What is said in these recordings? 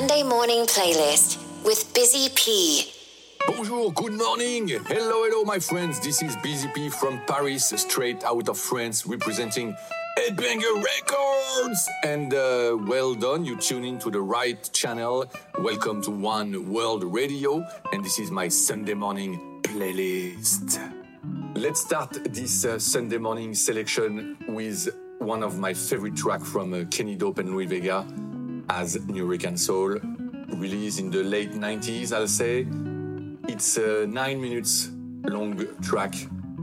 Sunday morning playlist with Busy P. Bonjour, good morning. Hello, hello, my friends. This is Busy P from Paris, straight out of France, representing Ed Banger Records. And uh, well done, you tune in to the right channel. Welcome to One World Radio, and this is my Sunday morning playlist. Let's start this uh, Sunday morning selection with one of my favorite tracks from uh, Kenny Dope and Louie Vega as Nuyorican Soul, released in the late 90s, I'll say. It's a nine minutes long track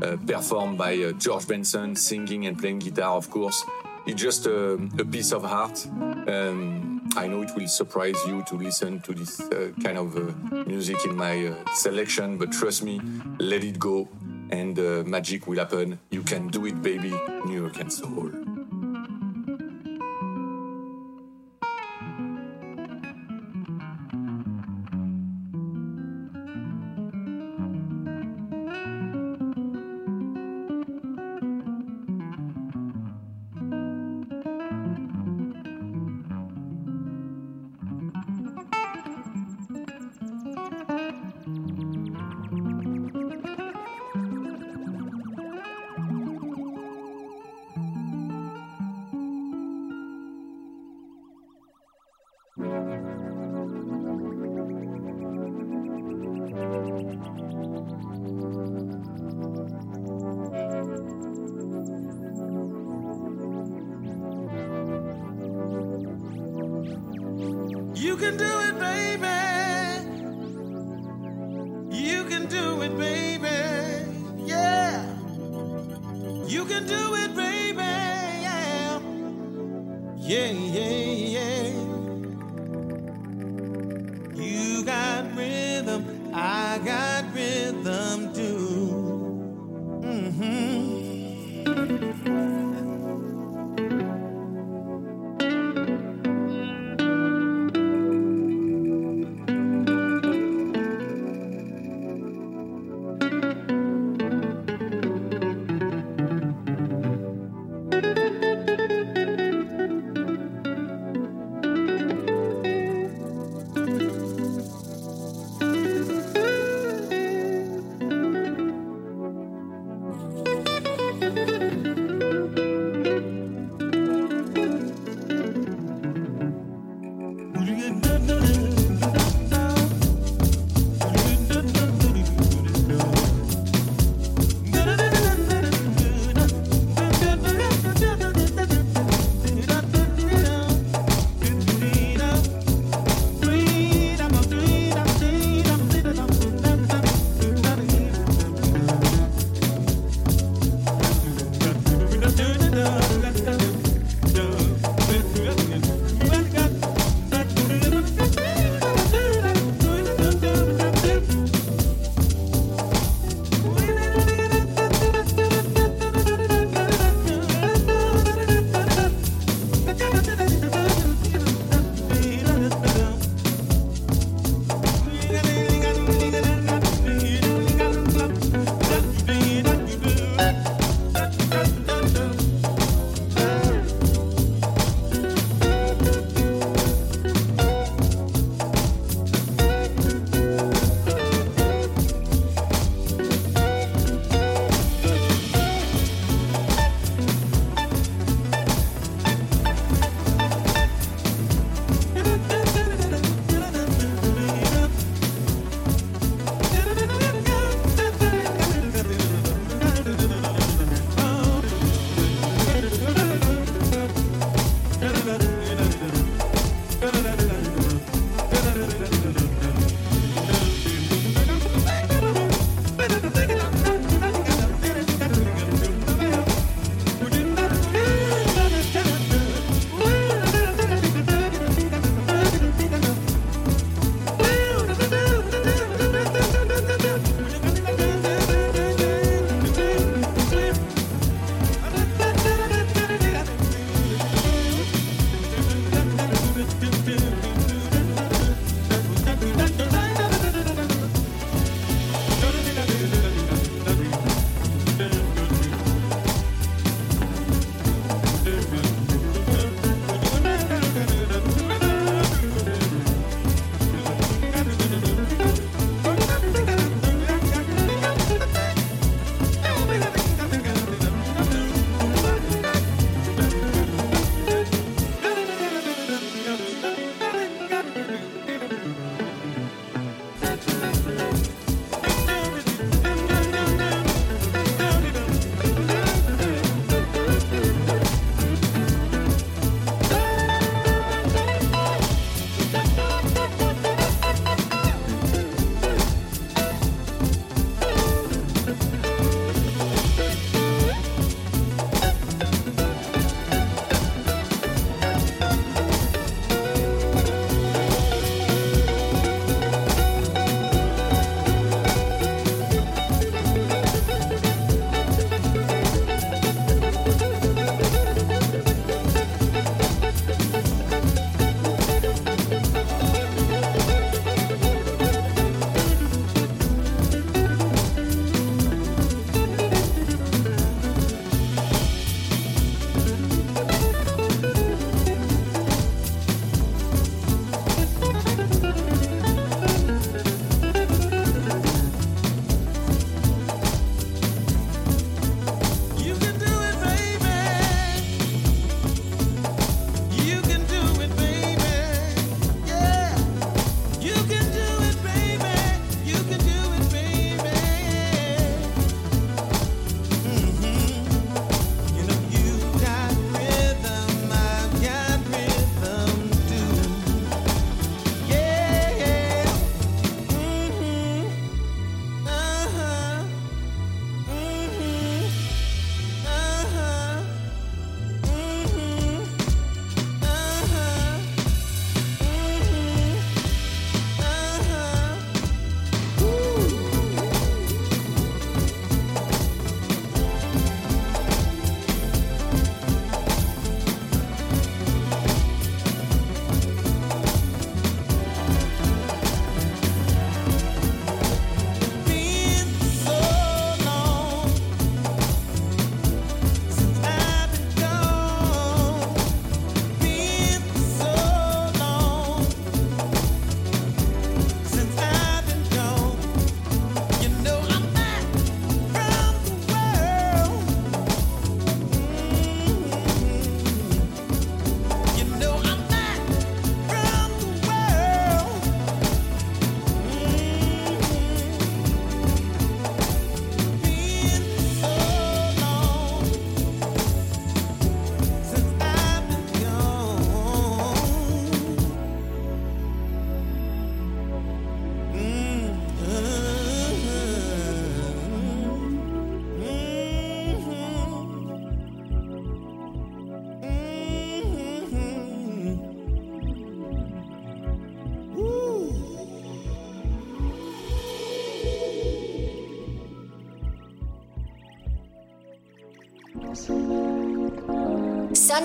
uh, performed by uh, George Benson, singing and playing guitar, of course. It's just a, a piece of art. Um, I know it will surprise you to listen to this uh, kind of uh, music in my uh, selection, but trust me, let it go and uh, magic will happen. You can do it, baby. Nuyorican Soul.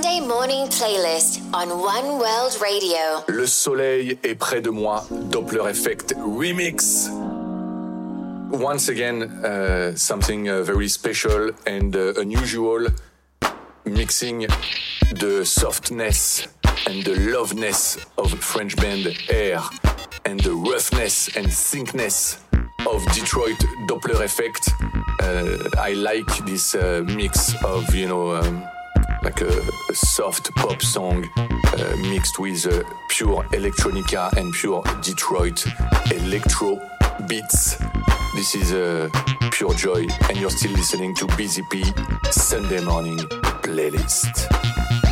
Sunday morning playlist on One World Radio. Le soleil est près de moi, Dopplereffekt Remix. Once again, uh, something uh, very special and uh, unusual, mixing the softness and the loveness of French band Air and the roughness and thickness of Detroit Dopplereffekt. Uh, I like this uh, mix of, you know, um, like a, a, soft pop song uh, mixed with uh, pure electronica and pure Detroit electro beats. This is a uh, pure joy, and you're still listening to Busy P Sunday Morning Playlist.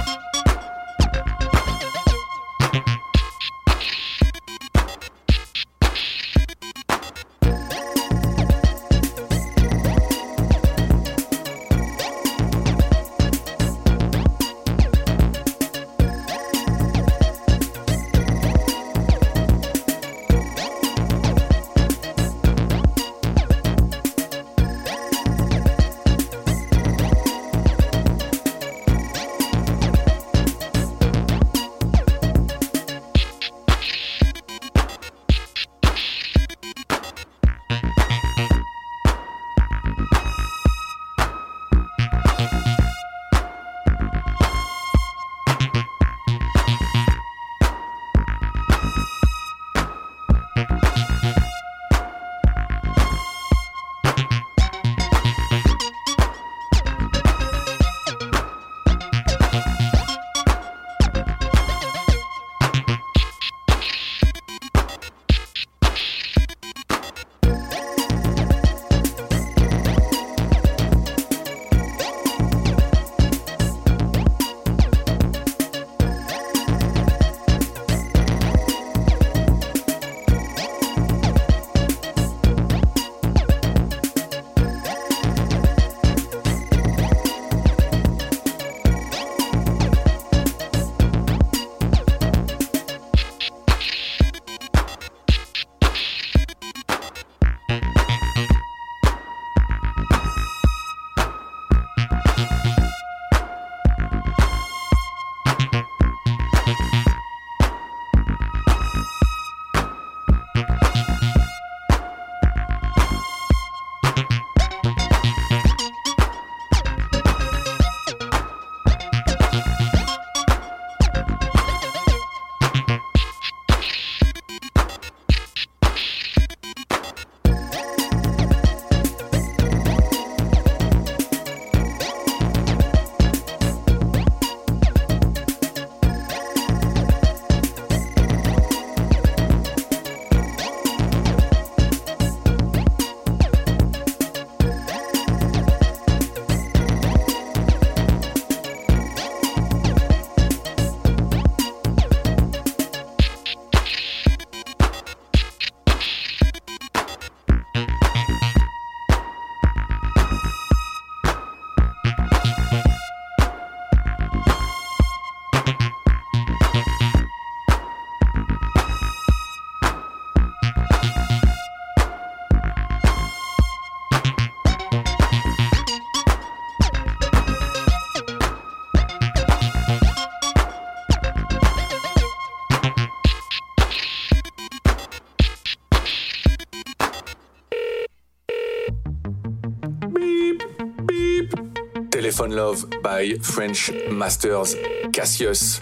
Telephone Love by French Masters Cassius.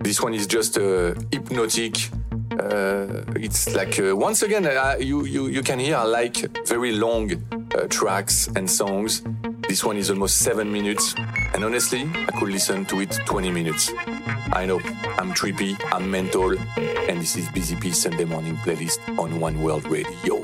This one is just uh, hypnotic. Uh, it's like uh, once again uh, you, you you can hear like very long uh, tracks and songs. This one is almost seven minutes, and honestly, I could listen to it 20 minutes. I know I'm trippy, I'm mental, and this is Busy P Sunday Morning Playlist on One World Radio.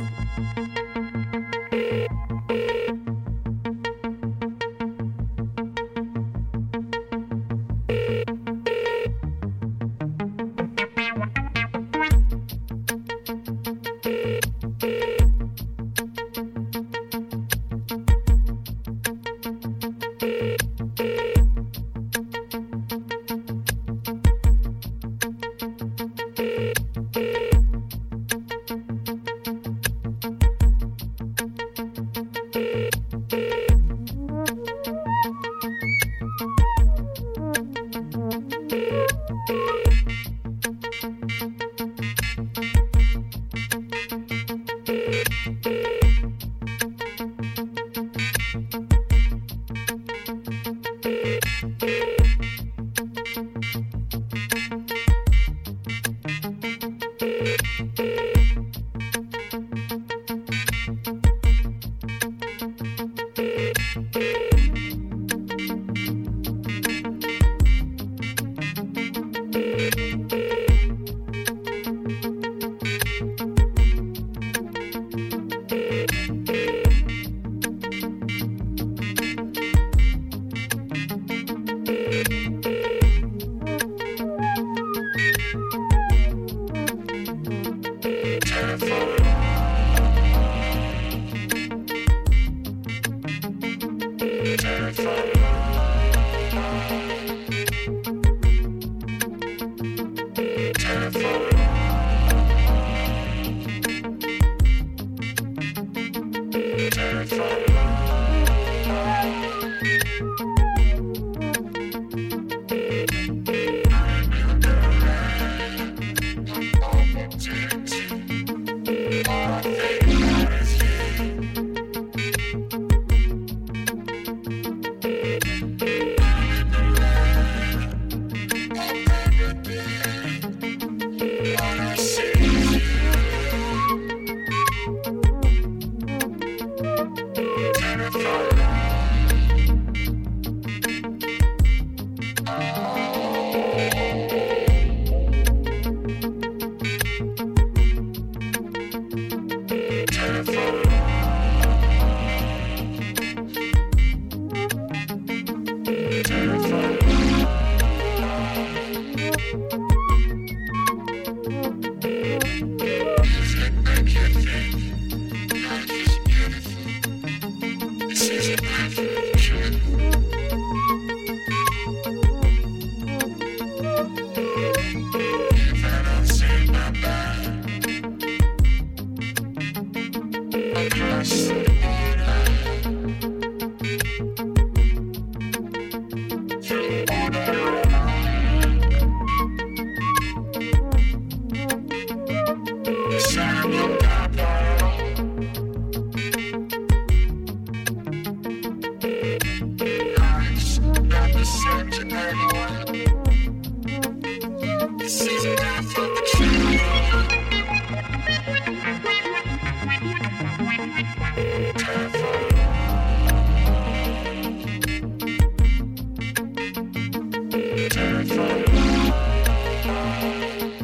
Música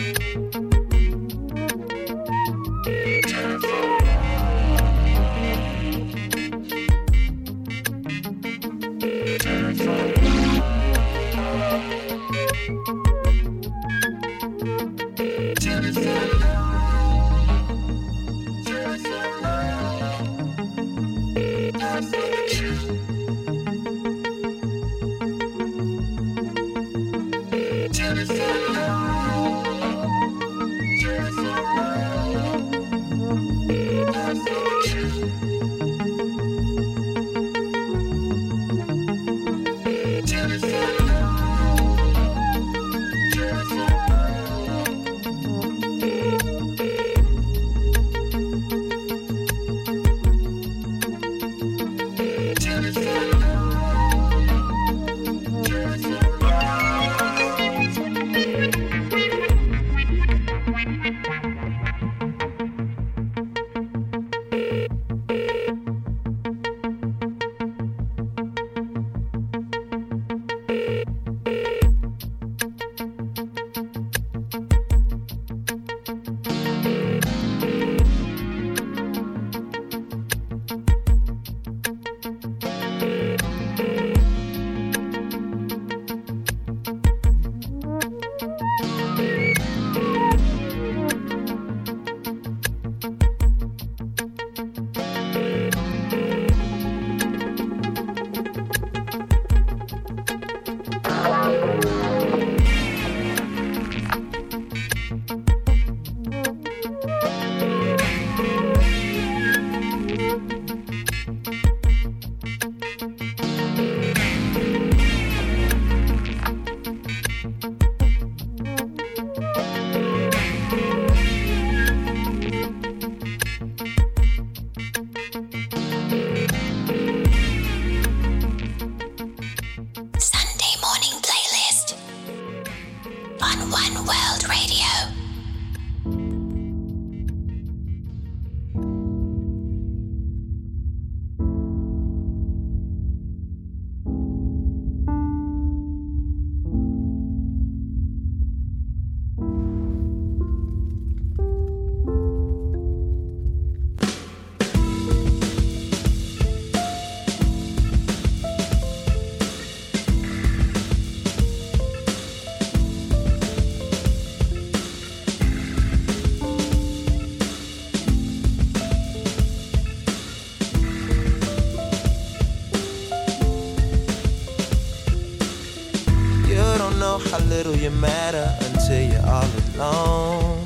you matter until you're all alone.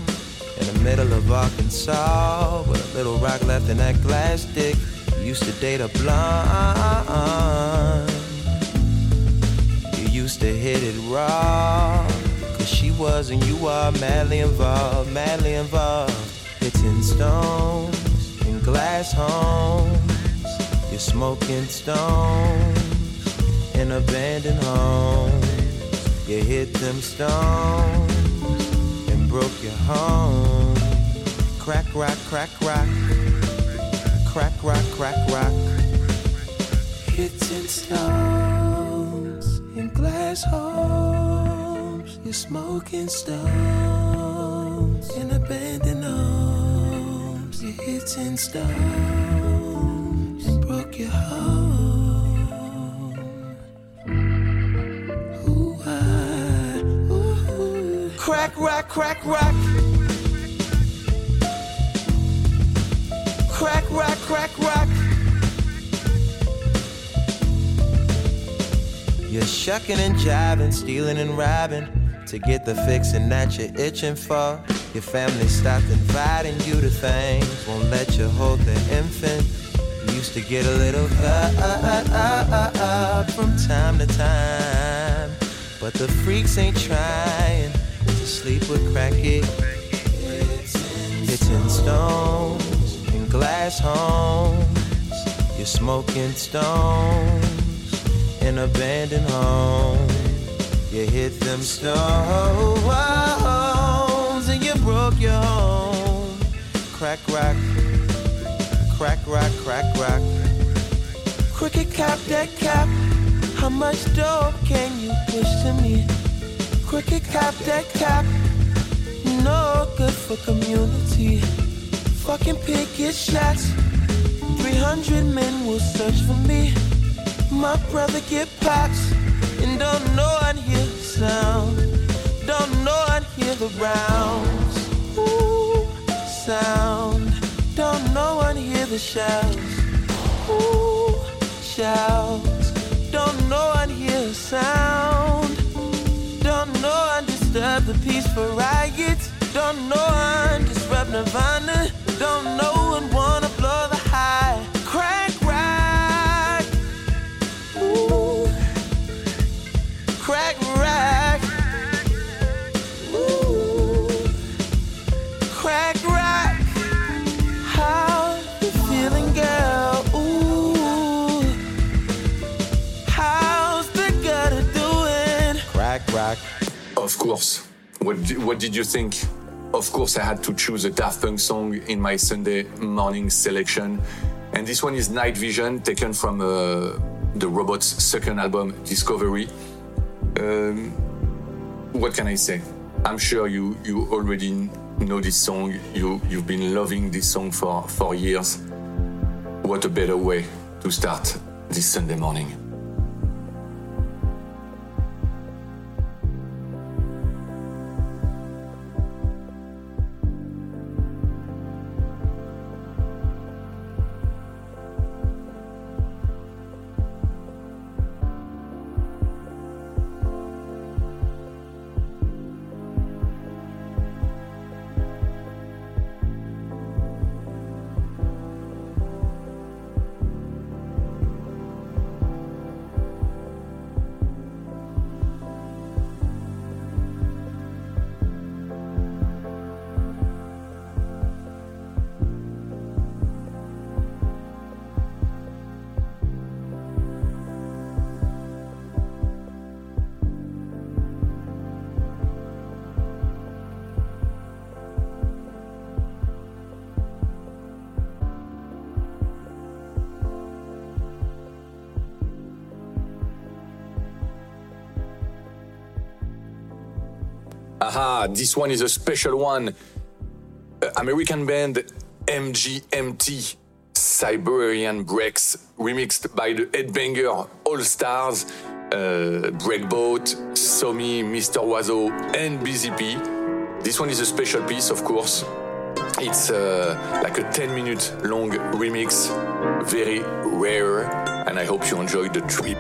In the middle of Arkansas, with a little rock left in that glass dick. You used to date a blonde. You used to hit it raw. Cause she was and you are madly involved, madly involved. Hitting stones in glass homes. You're smoking stones in abandoned homes. You hit them stones and broke your home. Crack, rock, crack, rock. Crack, rock, crack, rock. Hitting stones in glass homes. You're smoking stones in abandoned homes. You're hitting stones and broke your home. Crack, rock, crack, rock. Crack, rock, crack, rock. You're shucking and jiving, stealing and robbing to get the fixing that you're itching for. Your family stopped inviting you to things, won't let you hold the infant. You used to get a little up from time to time, but the freaks ain't trying sleep with crackhead. Hitting stones in glass homes. You're smoking stones in abandoned homes. You hit them stones and you broke your home. Crack rock, crack rock, crack rock. Cricket cap, that cap. How much dope can you push to me? Cricket cap, that cap. No good for community. Fucking picket shots. 300 men will search for me. My brother get pops. And don't know I'd hear the sound. Don't know I'd hear the rounds. Ooh, sound. Don't know I'd hear the shouts. Ooh, shouts. Don't know I'd hear the sound. Don't know I disturb the peaceful riots. Don't know I disrupt Nirvana. Don't know and wanna course. What did, what did you think? Of course, I had to choose a Daft Punk song in my Sunday morning selection. And this one is Night Vision, taken from uh, the Robots' second album, Discovery. Um, what can I say? I'm sure you, you already know this song. You, you've been loving this song for, for years. What a better way to start this Sunday morning. Aha, this one is a special one. Uh, American band MGMT Siberian Breaks, remixed by the Ed Banger All Stars, uh, Breakbot, Somi, Mr. Oizo, and Busy P. This one is a special piece, of course. It's uh, like a 10 minute long remix, very rare, and I hope you enjoyed the trip.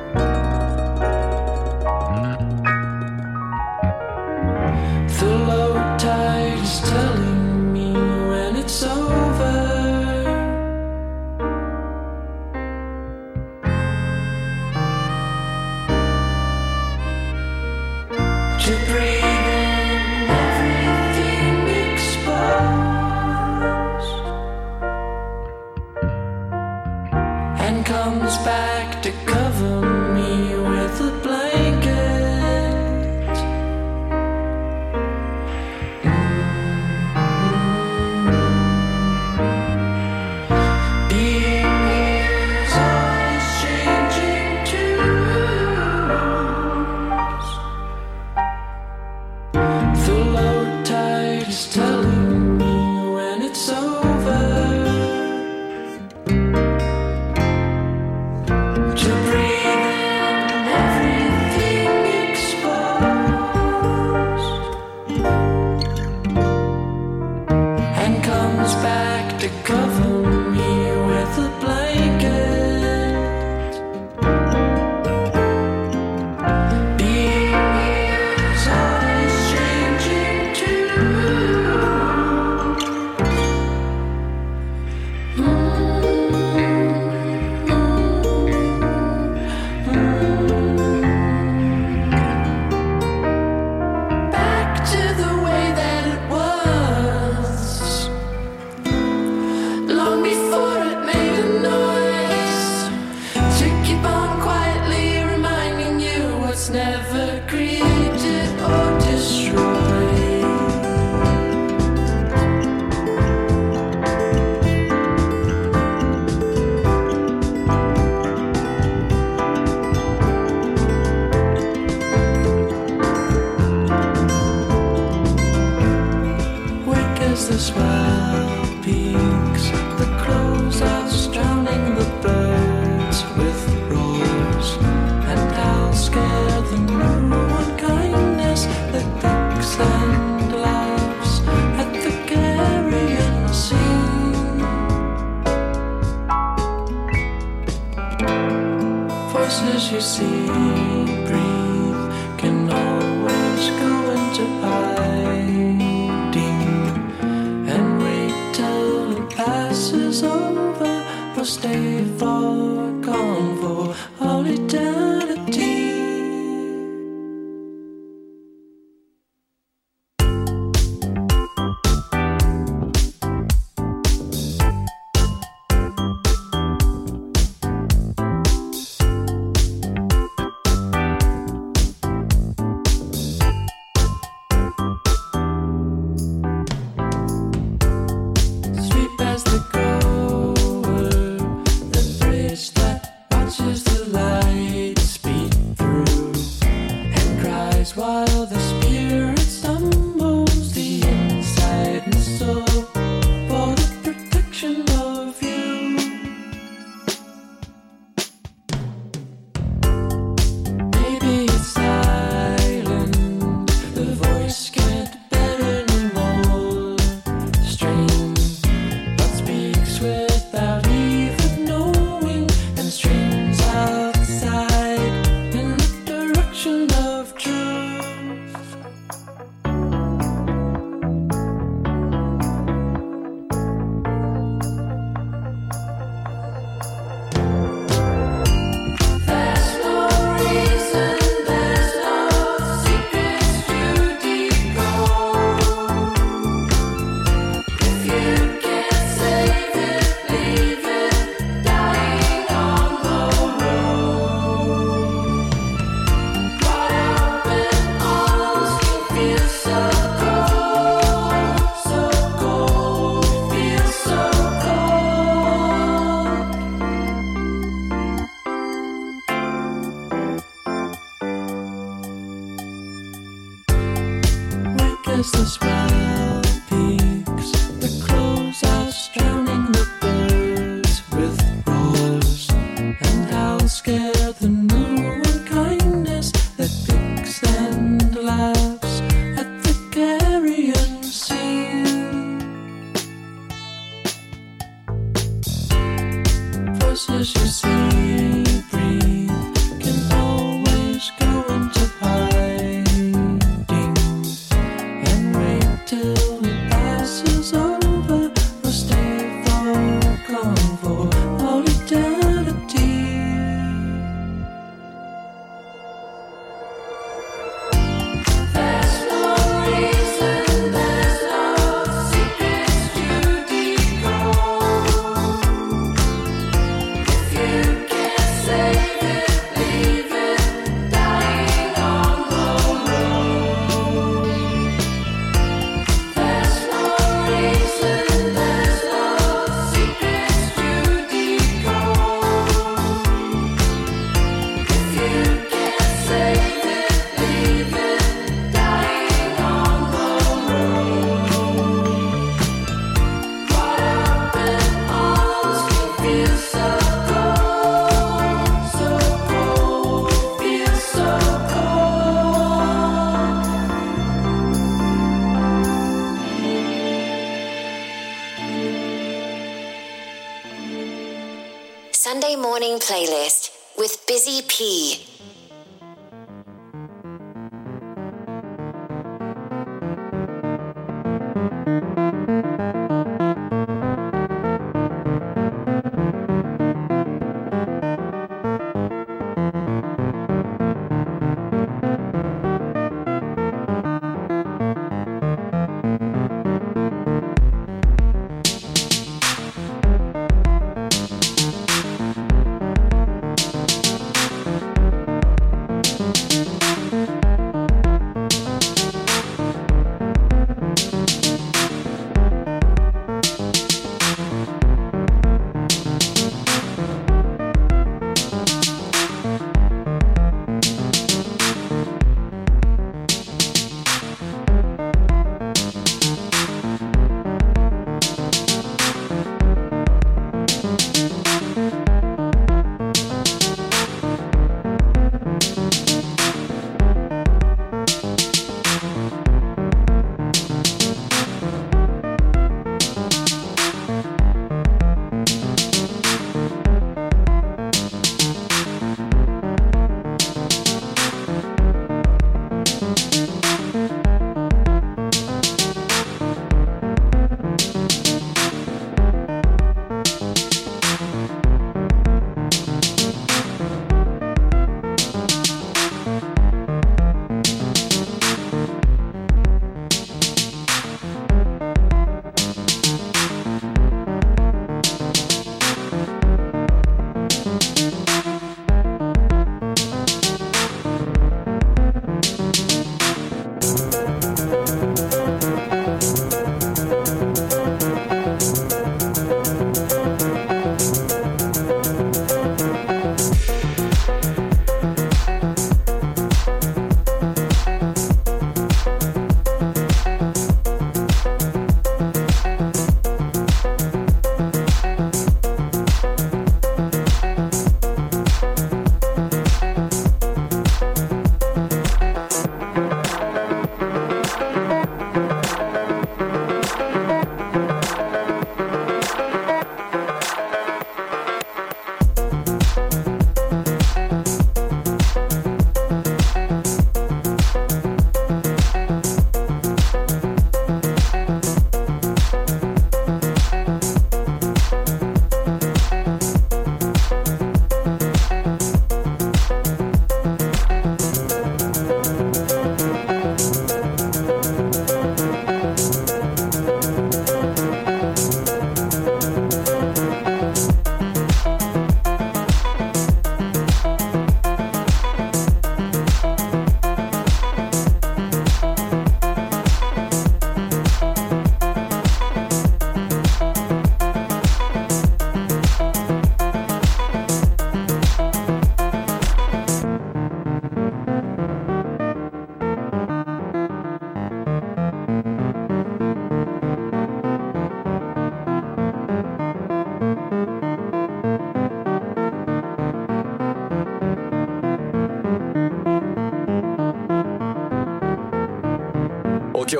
undercover this is over, we'll stay for, gone for holiday.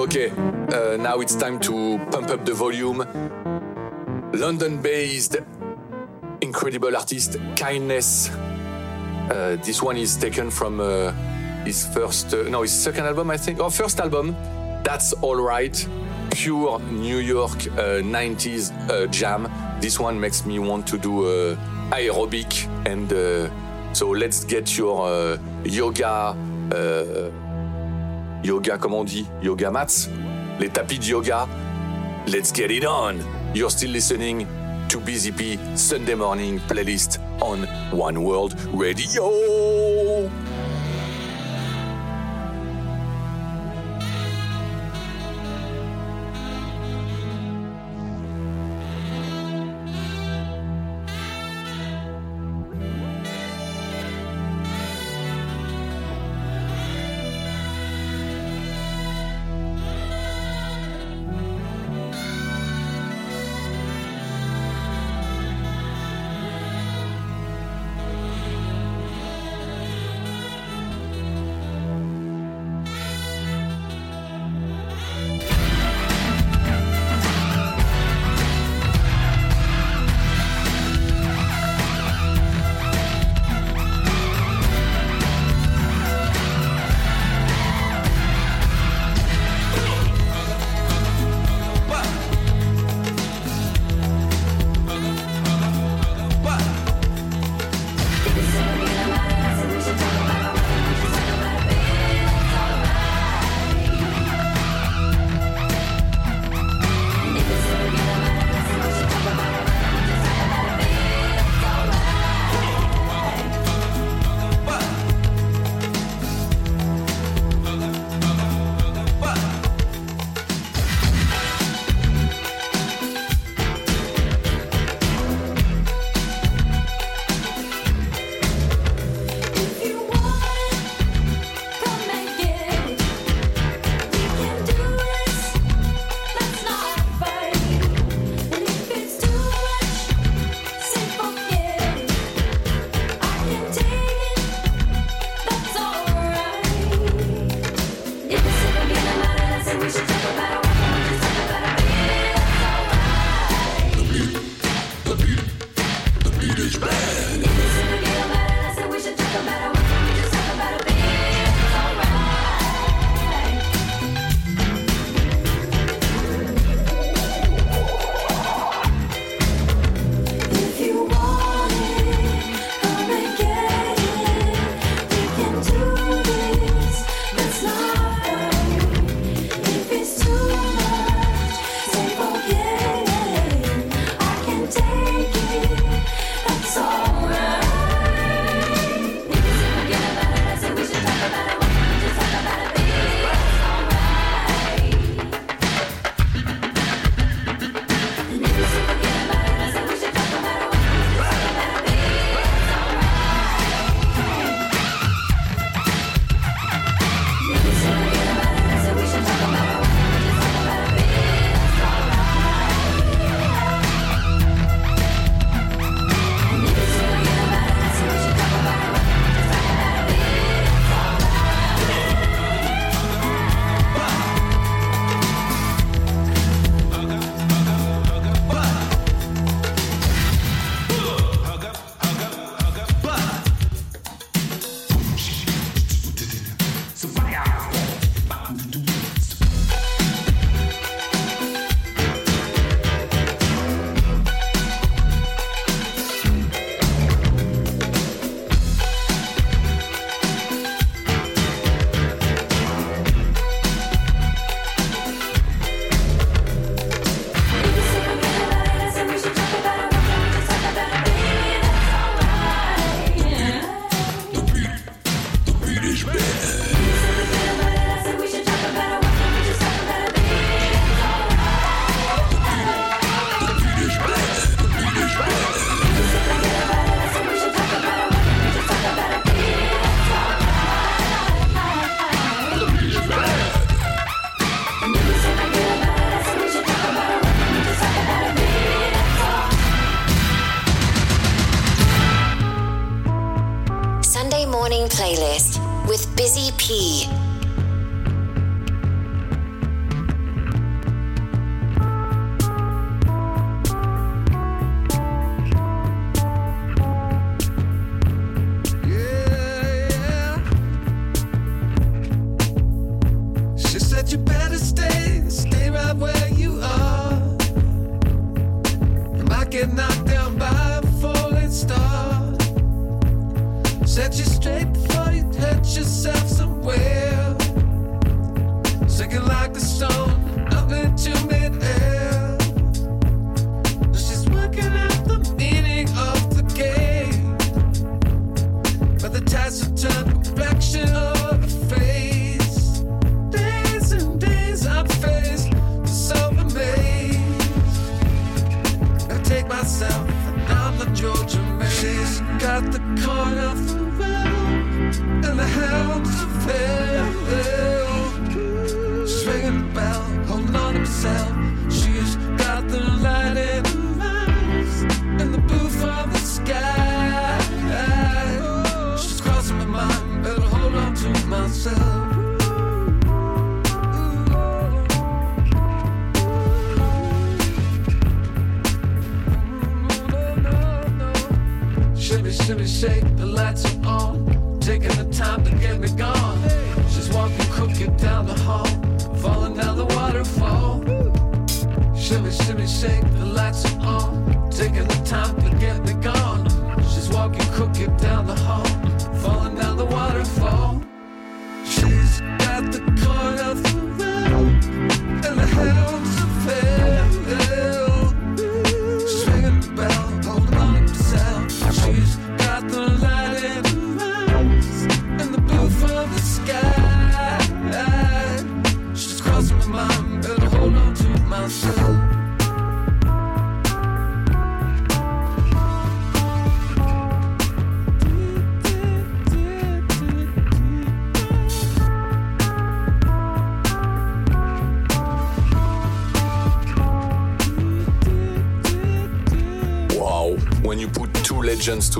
Okay, uh, now it's time to pump up the volume. London based incredible artist Kindness. Uh, this one is taken from uh, his first, uh, no, his second album, I think, or first album. That's Alright. Pure New York 90s uh, uh, jam. This one makes me want to do aerobic. And so let's get your yoga yoga, comment on dit Yoga mats Les tapis de yoga. Let's get it on. You're still listening to Busy P Sunday Morning Playlist on One World Radio with Busy P. shake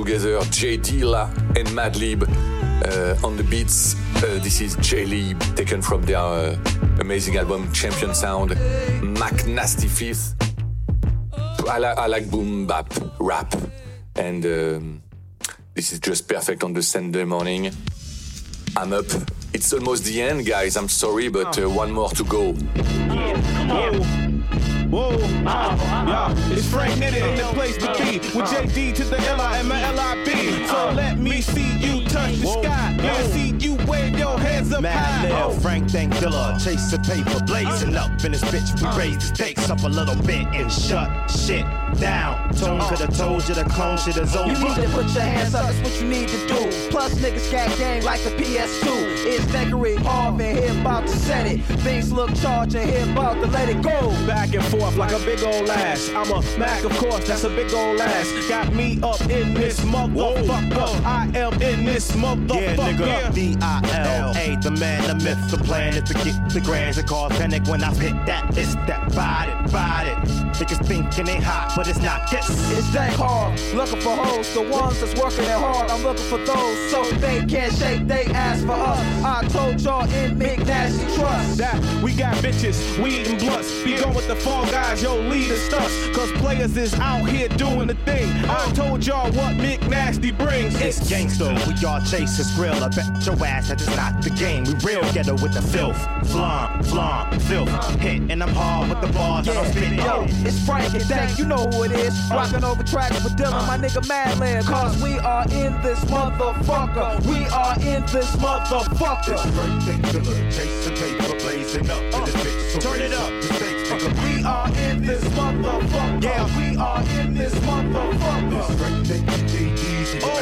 together J Dilla and Madlib uh, on the beats. Uh, this is Jaylib taken from their uh, amazing album Champion Sound. McNasty Filth. I, li- I like boom bap rap. and um, this is just perfect on the Sunday morning. I'm up. It's almost the end, guys. I'm sorry, but uh, one more to go. Whoa, ah, ah, ah. yeah, it's Frank Nitty in the place to be with JD to the L-I and my L-I-B. So let me see you touch the sky. Let me see you wave your hands up high. Mad Oh. Frank Dank Dilla, chasing paper, blazing uh. up in this bitch. We uh. raise the stakes up a little bit and shut shit down. Tone uh. could have told you the clone shit is over. You need to put your hands up, that's what you need to do. Plus, niggas got game like the PS2. It's Thackeray Harvin, here about to set it. Things look charged and here about to let it go. Back and forth like a big old ass. I'm a Mac, of course, that's a big old ass. Got me up in this motherfucker. I am in this motherfucker. Yeah, nigga, D-I-L-A, the man, the myth, the planet, to get the grands and cause panic when I spit that, it's that, bite it. Niggas thinking they hot, but it's not this. It's that hard, looking for hoes, the ones that's working it hard. I'm looking for those so they can't shake they ass for us. I told y'all in McNasty Trust. That we got bitches, weed and blunts. Be going with the fall guys, yo, lead the stunts. Cause players is out here doing the thing. I told y'all what McNasty brings. It's gangster, we all chase this grill. I bet your ass that is not the game. We real ghetto with the filth. Flaunt, flaunt, filth. Hit, and I'm hard with the bars. I don't spit Yo, it. it's Frank and Dank, you know who it is. Rocking over tracks with Dylan, my nigga Madlib. Cause we are in this motherfucker. We are in this motherfucker. Chasing paper, blazing up this bitch. Uh, so turn it up. Uh, we are in this motherfucker. Yeah. We are in this motherfucker. Oh.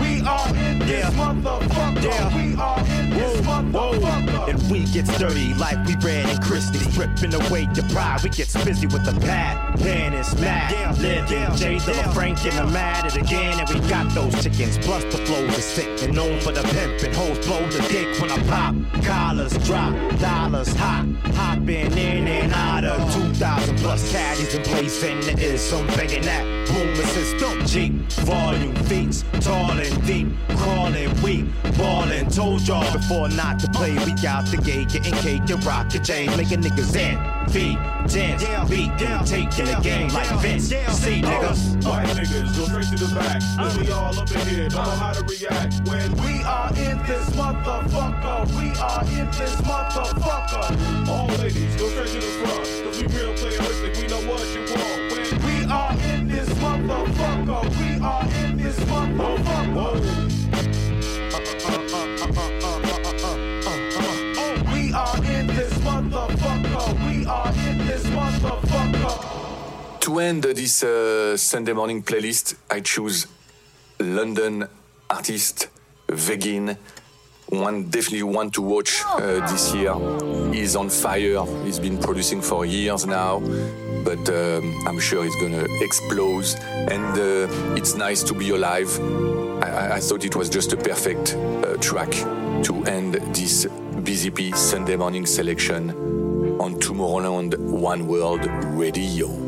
We are in this Yeah. motherfucker. Yeah. We are in this motherfucker. And we gets dirty like we ran in Christie. Stripping away your pride. We gets busy with the pad. Pen is mad. Yeah, Live yeah, Jay Dilla Frank and I'm at it again. And we got those chickens. Plus the flows is sick. And known for the pimp and hoes blow the dick when I pop. Collars drop. Dollars hot. Hopping in and out of 2,000 plus caddies and place. And there is some banging that. Boom system. Jeep. Volume feats. Tall and deep. Crawling weak. balling. Told y'all before not to play. We out the gate. Getting cake and rock your chain. Making niggas in. Feet. Dance. Beat. Taking the game like Vince. See oh. niggas. White niggas, go straight to the back. Cause we all up in here, don't know how to react. When We are in this motherfucker. We are in this motherfucker. all ladies, go straight to the front. Cause we real playeristic, motherfucker. To end this uh, Sunday morning playlist, I choose London artist Vegyn. One definitely one to watch uh, this year. He's on fire. He's been producing for years now, but um, I'm sure he's gonna explode. And uh, it's nice to be alive. I, I- thought it was just a perfect uh, track to end this Busy P Sunday morning selection on Tomorrowland One World Radio.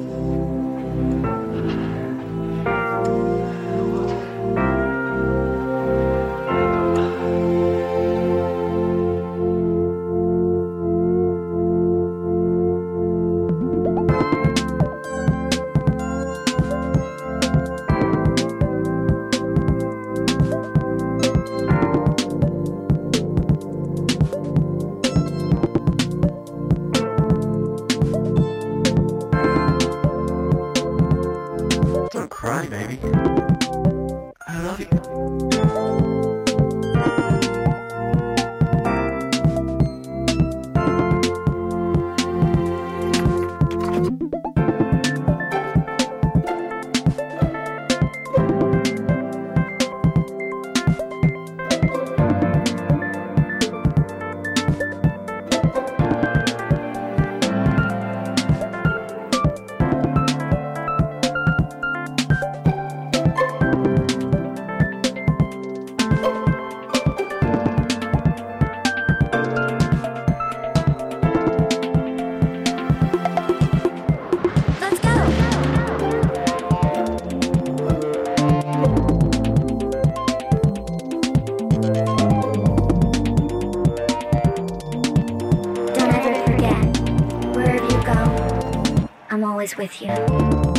Always with you.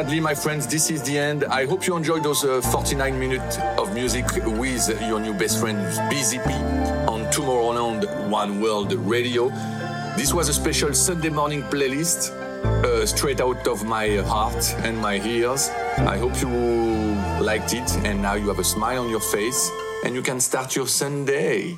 Sadly, my friends, this is the end. I hope you enjoyed those uh, 49 minutes of music with your new best friend, Busy P, on Tomorrowland One World Radio. This was a special Sunday morning playlist, uh, straight out of my heart and my ears. I hope you liked it, and now you have a smile on your face, and you can start your Sunday.